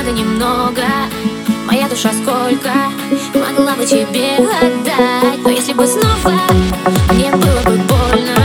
надо немного. Моя душа сколько могла бы тебе отдать? Но если бы снова мне было бы больно